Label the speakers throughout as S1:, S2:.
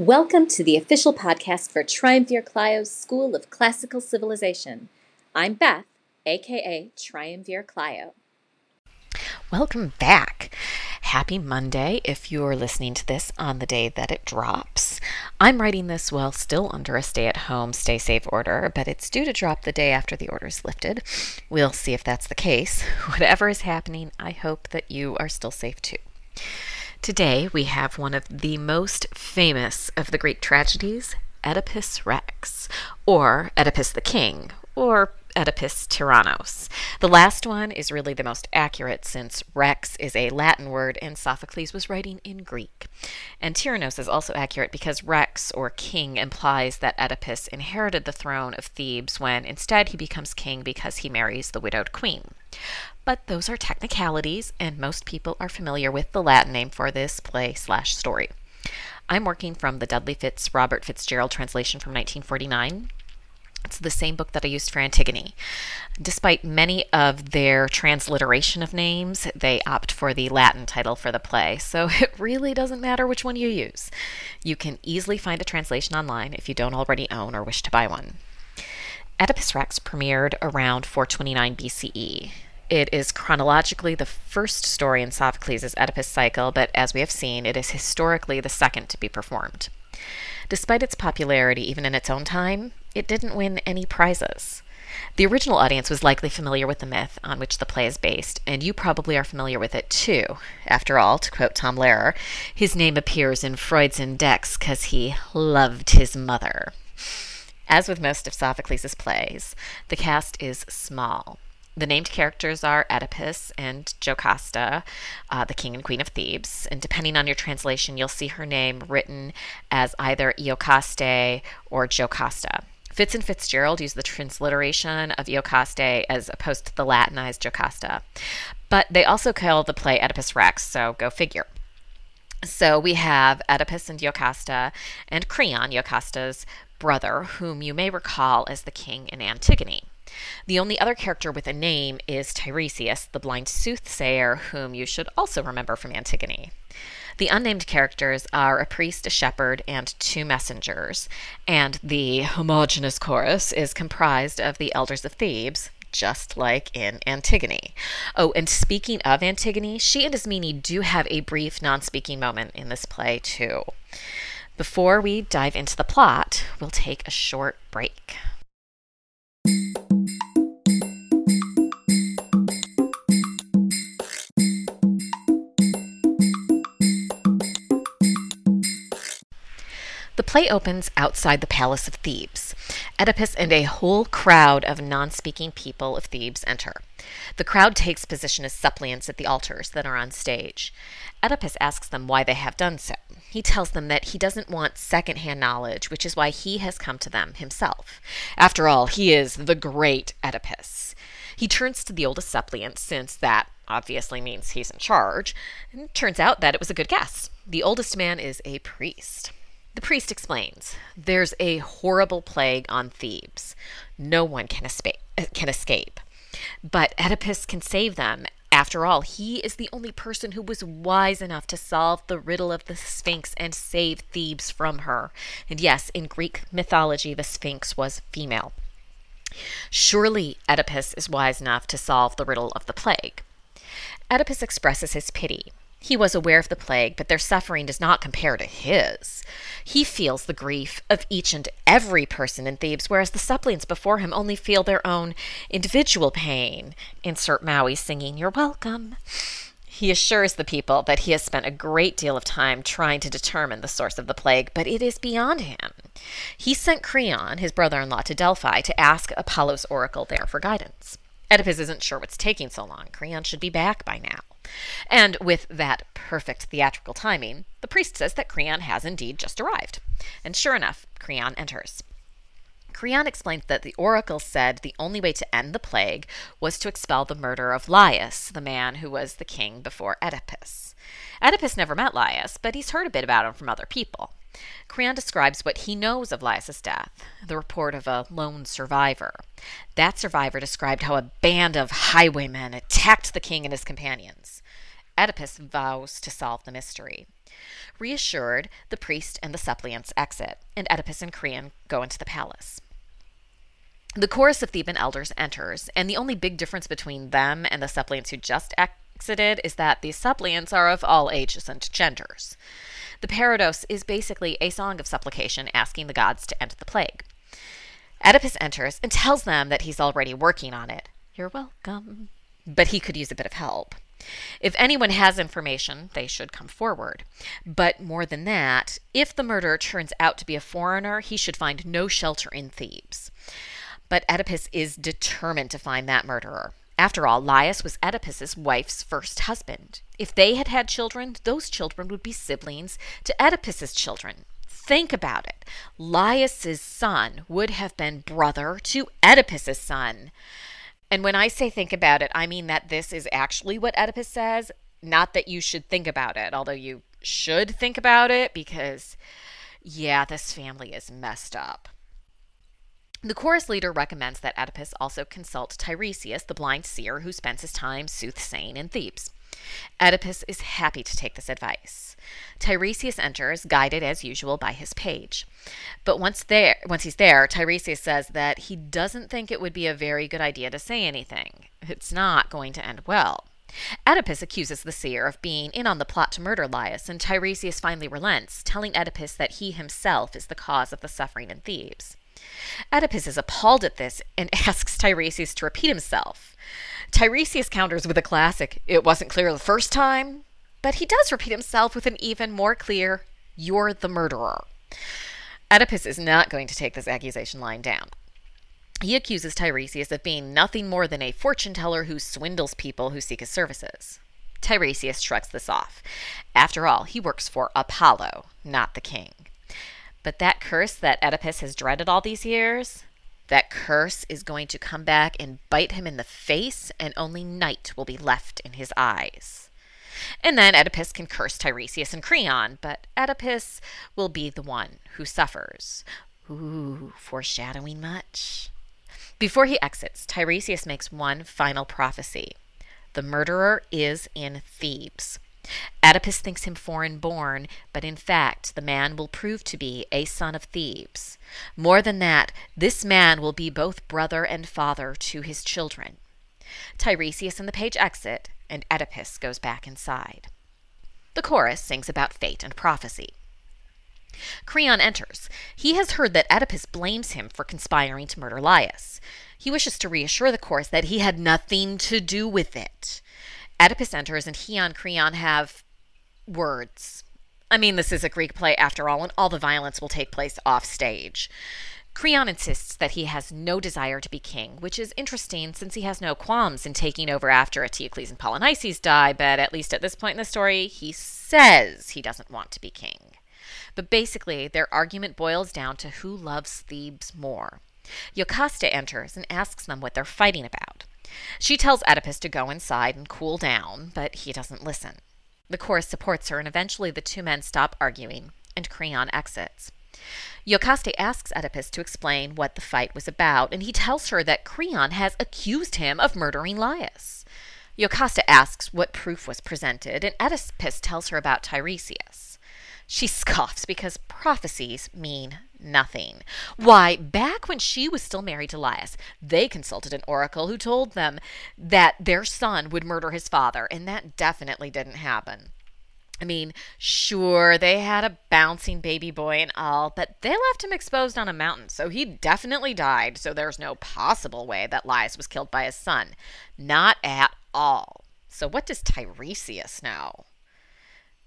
S1: Welcome to the official podcast for Triumvir Clio's School of Classical Civilization. I'm Beth, aka Triumvir Clio.
S2: Welcome back. Happy Monday if you're listening to this on the day that it drops. I'm writing this while still under a stay at home, stay safe order, but it's due to drop the day after the order is lifted. We'll see if that's the case. Whatever is happening, I hope that you are still safe too. Today we have one of the most famous of the Greek tragedies, Oedipus Rex, or Oedipus the King, or Oedipus Tyrannos. The last one is really the most accurate since Rex is a Latin word and Sophocles was writing in Greek. And Tyrannos is also accurate because Rex, or king, implies that Oedipus inherited the throne of Thebes when instead he becomes king because he marries the widowed queen. But those are technicalities, and most people are familiar with the Latin name for this play slash story. I'm working from the Dudley Fitts Robert Fitzgerald translation from 1949. It's the same book that I used for Antigone. Despite many of their transliteration of names, they opt for the Latin title for the play, so it really doesn't matter which one you use. You can easily find a translation online if you don't already own or wish to buy one. Oedipus Rex premiered around 429 BCE. It is chronologically the first story in Sophocles' Oedipus cycle, but as we have seen, it is historically the second to be performed. Despite its popularity, even in its own time, it didn't win any prizes. The original audience was likely familiar with the myth on which the play is based, and you probably are familiar with it too. After all, to quote Tom Lehrer, his name appears in Freud's index because he loved his mother. As with most of Sophocles' plays, the cast is small. The named characters are Oedipus and Jocasta, uh, the king and queen of Thebes. And depending on your translation, you'll see her name written as either Iocaste or Jocasta. Fitts and Fitzgerald use the transliteration of Iocaste as opposed to the Latinized Jocasta. But they also call the play Oedipus Rex, so go figure. So we have Oedipus and Jocasta and Creon, Jocasta's brother, whom you may recall as the king in Antigone. The only other character with a name is Tiresias, the blind soothsayer, whom you should also remember from Antigone. The unnamed characters are a priest, a shepherd, and two messengers, and the homogenous chorus is comprised of the elders of Thebes, just like in Antigone. Oh, and speaking of Antigone, she and Ismene do have a brief non speaking moment in this play, too. Before we dive into the plot, we'll take a short break. Play opens outside the palace of Thebes. Oedipus and a whole crowd of non speaking people of Thebes enter. The crowd takes position as suppliants at the altars that are on stage. Oedipus asks them why they have done so. He tells them that he doesn't want second-hand knowledge, which is why he has come to them himself. After all, he is the great Oedipus. He turns to the oldest suppliant, since that obviously means he's in charge, and turns out that it was a good guess. The oldest man is a priest. The priest explains there's a horrible plague on Thebes. No one can escape. Uh, can escape. But Oedipus can save them. After all, he is the only person who was wise enough to solve the riddle of the Sphinx and save Thebes from her. And yes, in Greek mythology, the Sphinx was female. Surely Oedipus is wise enough to solve the riddle of the plague. Oedipus expresses his pity. He was aware of the plague, but their suffering does not compare to his. He feels the grief of each and every person in Thebes, whereas the suppliants before him only feel their own individual pain. Insert Maui singing, You're welcome. He assures the people that he has spent a great deal of time trying to determine the source of the plague, but it is beyond him. He sent Creon, his brother in law, to Delphi to ask Apollo's oracle there for guidance. Oedipus isn't sure what's taking so long. Creon should be back by now. And with that perfect theatrical timing, the priest says that Creon has indeed just arrived. And sure enough, Creon enters. Creon explains that the oracle said the only way to end the plague was to expel the murder of Laius, the man who was the king before Oedipus. Oedipus never met Laius, but he's heard a bit about him from other people. Creon describes what he knows of Laius' death, the report of a lone survivor. That survivor described how a band of highwaymen attacked the king and his companions. Oedipus vows to solve the mystery. Reassured, the priest and the suppliants exit, and Oedipus and Creon go into the palace. The chorus of Theban elders enters, and the only big difference between them and the suppliants who just exited is that the suppliants are of all ages and genders. The Parodos is basically a song of supplication asking the gods to end the plague. Oedipus enters and tells them that he's already working on it. You're welcome. But he could use a bit of help. If anyone has information, they should come forward. But more than that, if the murderer turns out to be a foreigner, he should find no shelter in Thebes. But Oedipus is determined to find that murderer. After all, Laius was Oedipus's wife's first husband. If they had had children, those children would be siblings to Oedipus's children. Think about it. Laius's son would have been brother to Oedipus's son. And when I say think about it, I mean that this is actually what Oedipus says, not that you should think about it, although you should think about it because, yeah, this family is messed up. The chorus leader recommends that Oedipus also consult Tiresias, the blind seer who spends his time soothsaying in Thebes. Oedipus is happy to take this advice. Tiresias enters, guided as usual by his page. But once there, once he's there, Tiresias says that he doesn't think it would be a very good idea to say anything. It's not going to end well. Oedipus accuses the seer of being in on the plot to murder Laius, and Tiresias finally relents, telling Oedipus that he himself is the cause of the suffering in Thebes. Oedipus is appalled at this and asks Tiresias to repeat himself. Tiresias counters with a classic, It wasn't clear the first time, but he does repeat himself with an even more clear, You're the murderer. Oedipus is not going to take this accusation lying down. He accuses Tiresias of being nothing more than a fortune teller who swindles people who seek his services. Tiresias shrugs this off. After all, he works for Apollo, not the king. But that curse that Oedipus has dreaded all these years, that curse is going to come back and bite him in the face, and only night will be left in his eyes. And then Oedipus can curse Tiresias and Creon, but Oedipus will be the one who suffers. Ooh, foreshadowing much. Before he exits, Tiresias makes one final prophecy. The murderer is in Thebes. Oedipus thinks him foreign born, but in fact the man will prove to be a son of Thebes. More than that, this man will be both brother and father to his children. Tiresias and the page exit, and Oedipus goes back inside. The chorus sings about fate and prophecy. Creon enters. He has heard that Oedipus blames him for conspiring to murder Laius. He wishes to reassure the chorus that he had nothing to do with it. Oedipus enters, and he and Creon have words. I mean, this is a Greek play after all, and all the violence will take place off stage. Creon insists that he has no desire to be king, which is interesting since he has no qualms in taking over after Eteocles and Polynices die, but at least at this point in the story, he says he doesn't want to be king. But basically, their argument boils down to who loves Thebes more. Jocasta enters and asks them what they're fighting about. She tells Oedipus to go inside and cool down, but he doesn't listen. The chorus supports her, and eventually the two men stop arguing, and Creon exits. Jocasta asks Oedipus to explain what the fight was about, and he tells her that Creon has accused him of murdering Laius. Jocasta asks what proof was presented, and Oedipus tells her about Tiresias. She scoffs because prophecies mean nothing. Why, back when she was still married to Laius, they consulted an oracle who told them that their son would murder his father, and that definitely didn't happen. I mean, sure, they had a bouncing baby boy and all, but they left him exposed on a mountain, so he definitely died, so there's no possible way that Laius was killed by his son. Not at all. So what does Tiresias know?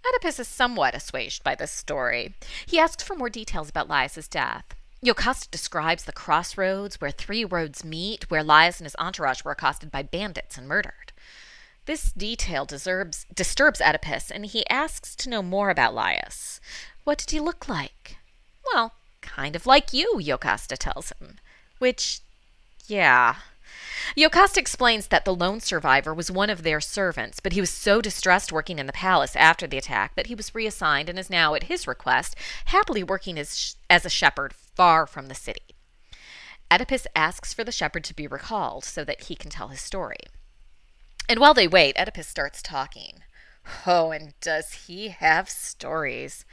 S2: Oedipus is somewhat assuaged by this story. He asks for more details about Laius's death. Jocasta describes the crossroads where three roads meet, where Laius and his entourage were accosted by bandits and murdered. This detail deserves, disturbs Oedipus, and he asks to know more about Laius. What did he look like? Well, kind of like you, Jocasta tells him. Which, yeah, Jocasta explains that the lone survivor was one of their servants, but he was so distressed working in the palace after the attack that he was reassigned and is now, at his request, happily working as, as a shepherd far from the city. Oedipus asks for the shepherd to be recalled so that he can tell his story. And while they wait, Oedipus starts talking. Oh, and does he have stories?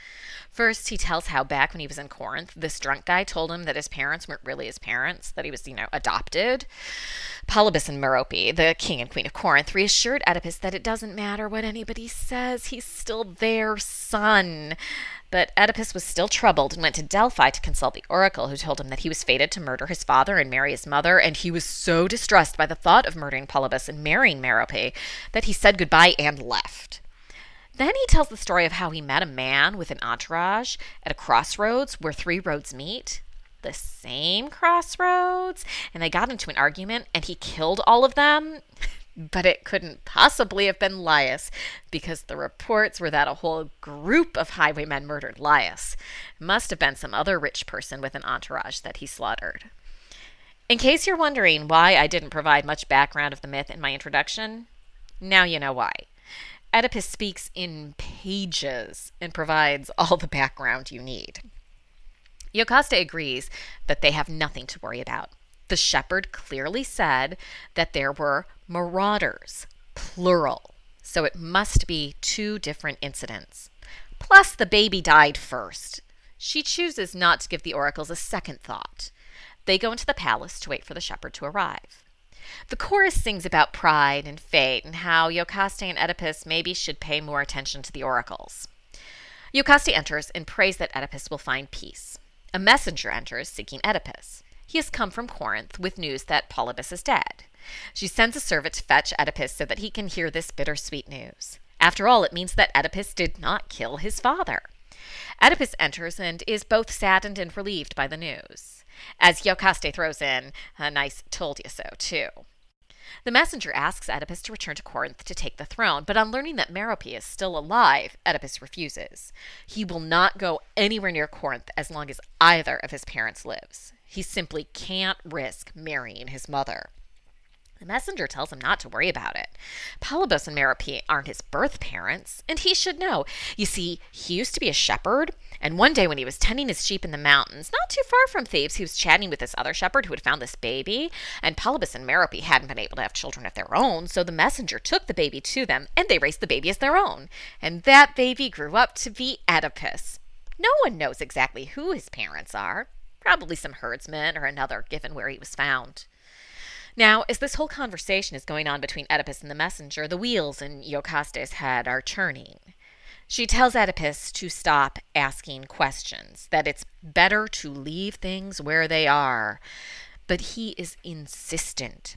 S2: First, he tells how back when he was in Corinth, this drunk guy told him that his parents weren't really his parents, that he was, you know, adopted. Polybus and Merope, the king and queen of Corinth, reassured Oedipus that it doesn't matter what anybody says, he's still their son. But Oedipus was still troubled and went to Delphi to consult the oracle, who told him that he was fated to murder his father and marry his mother, and he was so distressed by the thought of murdering Polybus and marrying Merope that he said goodbye and left. Then he tells the story of how he met a man with an entourage at a crossroads where three roads meet. The same crossroads, and they got into an argument, and he killed all of them. But it couldn't possibly have been Laius, because the reports were that a whole group of highwaymen murdered Laius. It must have been some other rich person with an entourage that he slaughtered. In case you're wondering why I didn't provide much background of the myth in my introduction, now you know why. Oedipus speaks in pages and provides all the background you need. Jocasta agrees that they have nothing to worry about. The shepherd clearly said that there were marauders, plural, so it must be two different incidents. Plus, the baby died first. She chooses not to give the oracles a second thought. They go into the palace to wait for the shepherd to arrive. The chorus sings about pride and fate and how Iocaste and Oedipus maybe should pay more attention to the oracles. Iocaste enters and prays that Oedipus will find peace. A messenger enters seeking Oedipus. He has come from Corinth with news that Polybus is dead. She sends a servant to fetch Oedipus so that he can hear this bittersweet news. After all, it means that Oedipus did not kill his father. Oedipus enters and is both saddened and relieved by the news as Iocaste throws in a nice told you so, too. The messenger asks Oedipus to return to Corinth to take the throne, but on learning that Merope is still alive, Oedipus refuses. He will not go anywhere near Corinth as long as either of his parents lives. He simply can't risk marrying his mother. The messenger tells him not to worry about it. Polybus and Merope aren't his birth parents, and he should know. You see, he used to be a shepherd, and one day when he was tending his sheep in the mountains, not too far from Thebes, he was chatting with this other shepherd who had found this baby, and Polybus and Merope hadn't been able to have children of their own, so the messenger took the baby to them, and they raised the baby as their own. And that baby grew up to be Oedipus. No one knows exactly who his parents are. Probably some herdsman or another, given where he was found. Now, as this whole conversation is going on between Oedipus and the messenger, the wheels in Iocaste's head are turning. She tells Oedipus to stop asking questions, that it's better to leave things where they are. But he is insistent.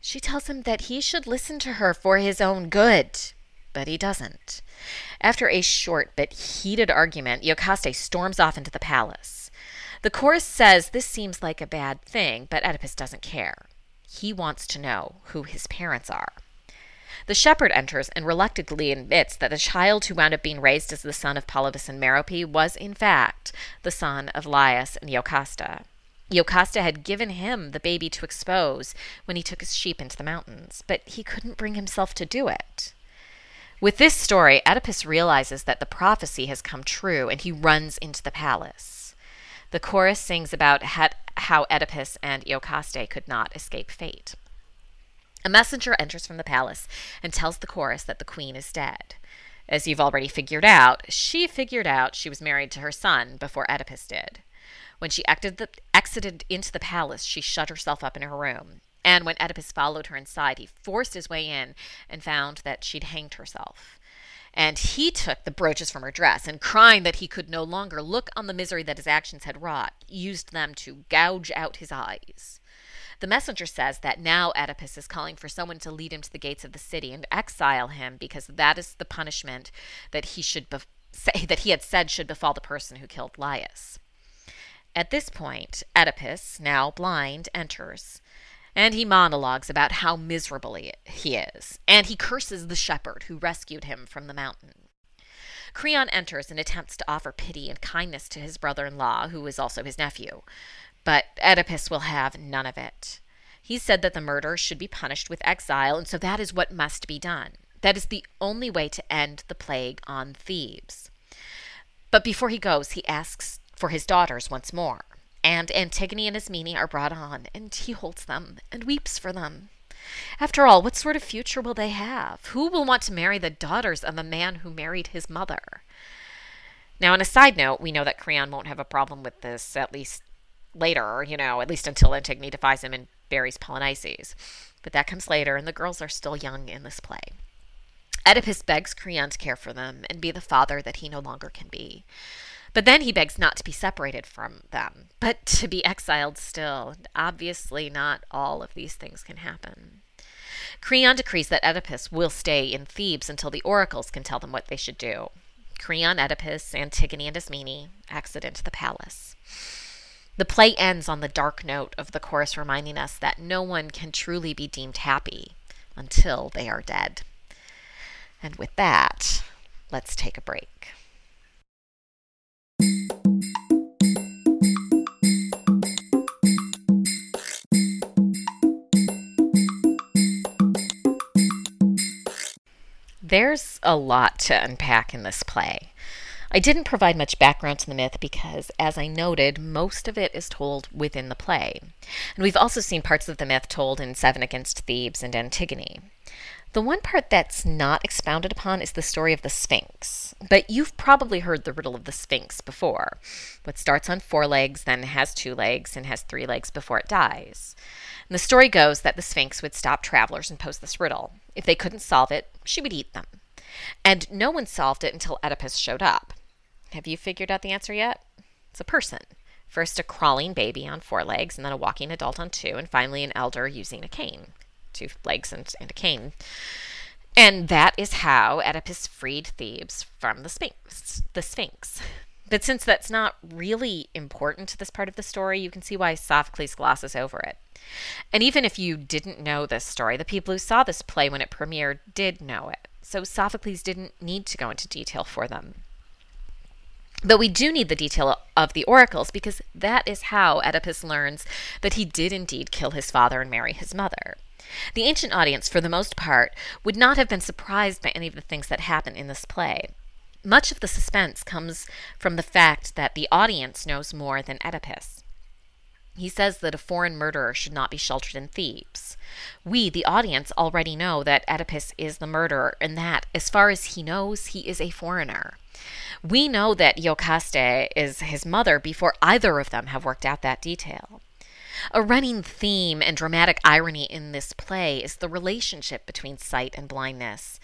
S2: She tells him that he should listen to her for his own good, but he doesn't. After a short but heated argument, Iocaste storms off into the palace. The chorus says this seems like a bad thing, but Oedipus doesn't care. He wants to know who his parents are. The shepherd enters and reluctantly admits that the child who wound up being raised as the son of Polybus and Merope was, in fact, the son of Laius and Jocasta. Jocasta had given him the baby to expose when he took his sheep into the mountains, but he couldn't bring himself to do it. With this story, Oedipus realizes that the prophecy has come true and he runs into the palace. The chorus sings about how Oedipus and Iocaste could not escape fate. A messenger enters from the palace and tells the chorus that the queen is dead. As you've already figured out, she figured out she was married to her son before Oedipus did. When she exited into the palace, she shut herself up in her room. And when Oedipus followed her inside, he forced his way in and found that she'd hanged herself. And he took the brooches from her dress, and crying that he could no longer look on the misery that his actions had wrought, used them to gouge out his eyes. The messenger says that now Oedipus is calling for someone to lead him to the gates of the city and exile him because that is the punishment that he should be- say that he had said should befall the person who killed Laius. At this point, Oedipus, now blind, enters and he monologues about how miserable he is, and he curses the shepherd who rescued him from the mountain. Creon enters and attempts to offer pity and kindness to his brother in law, who is also his nephew, but Oedipus will have none of it. He said that the murder should be punished with exile, and so that is what must be done. That is the only way to end the plague on Thebes. But before he goes, he asks for his daughters once more and Antigone and Ismene are brought on, and he holds them and weeps for them. After all, what sort of future will they have? Who will want to marry the daughters of a man who married his mother? Now, on a side note, we know that Creon won't have a problem with this, at least later, you know, at least until Antigone defies him and buries Polynices. But that comes later, and the girls are still young in this play. Oedipus begs Creon to care for them and be the father that he no longer can be. But then he begs not to be separated from them, but to be exiled still. Obviously, not all of these things can happen. Creon decrees that Oedipus will stay in Thebes until the oracles can tell them what they should do. Creon, Oedipus, Antigone, and Ismene exit into the palace. The play ends on the dark note of the chorus reminding us that no one can truly be deemed happy until they are dead. And with that, let's take a break. There's a lot to unpack in this play. I didn't provide much background to the myth because, as I noted, most of it is told within the play. And we've also seen parts of the myth told in Seven Against Thebes and Antigone. The one part that's not expounded upon is the story of the Sphinx. But you've probably heard the riddle of the Sphinx before. What starts on four legs, then has two legs, and has three legs before it dies. And the story goes that the Sphinx would stop travelers and pose this riddle. If they couldn't solve it, she would eat them. And no one solved it until Oedipus showed up. Have you figured out the answer yet? It's a person. First, a crawling baby on four legs, and then a walking adult on two, and finally, an elder using a cane. Two legs and, and a cane. And that is how Oedipus freed Thebes from the Sphinx. The Sphinx. But since that's not really important to this part of the story, you can see why Sophocles glosses over it. And even if you didn't know this story, the people who saw this play when it premiered did know it. So Sophocles didn't need to go into detail for them. But we do need the detail of the oracles because that is how Oedipus learns that he did indeed kill his father and marry his mother. The ancient audience, for the most part, would not have been surprised by any of the things that happen in this play. Much of the suspense comes from the fact that the audience knows more than Oedipus. He says that a foreign murderer should not be sheltered in Thebes. We, the audience, already know that Oedipus is the murderer and that, as far as he knows, he is a foreigner. We know that Iocaste is his mother before either of them have worked out that detail. A running theme and dramatic irony in this play is the relationship between sight and blindness.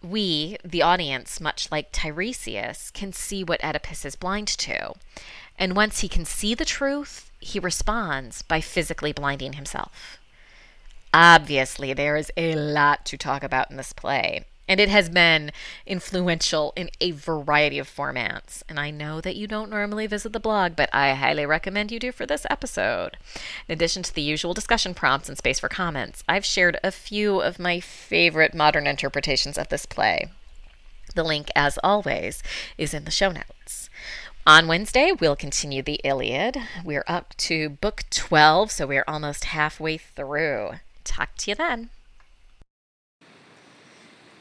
S2: We, the audience, much like Tiresias, can see what Oedipus is blind to. And once he can see the truth, he responds by physically blinding himself. Obviously, there is a lot to talk about in this play, and it has been influential in a variety of formats. And I know that you don't normally visit the blog, but I highly recommend you do for this episode. In addition to the usual discussion prompts and space for comments, I've shared a few of my favorite modern interpretations of this play. The link, as always, is in the show notes. On Wednesday, we'll continue the Iliad. We're up to book 12, so we're almost halfway through. Talk to you then.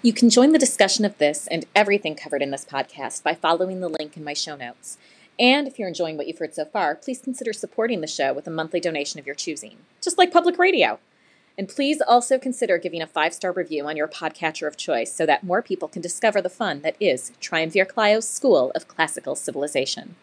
S1: You can join the discussion of this and everything covered in this podcast by following the link in my show notes. And if you're enjoying what you've heard so far, please consider supporting the show with a monthly donation of your choosing, just like public radio. And please also consider giving a five star review on your podcatcher of choice so that more people can discover the fun that is Triumvir Clio's School of Classical Civilization.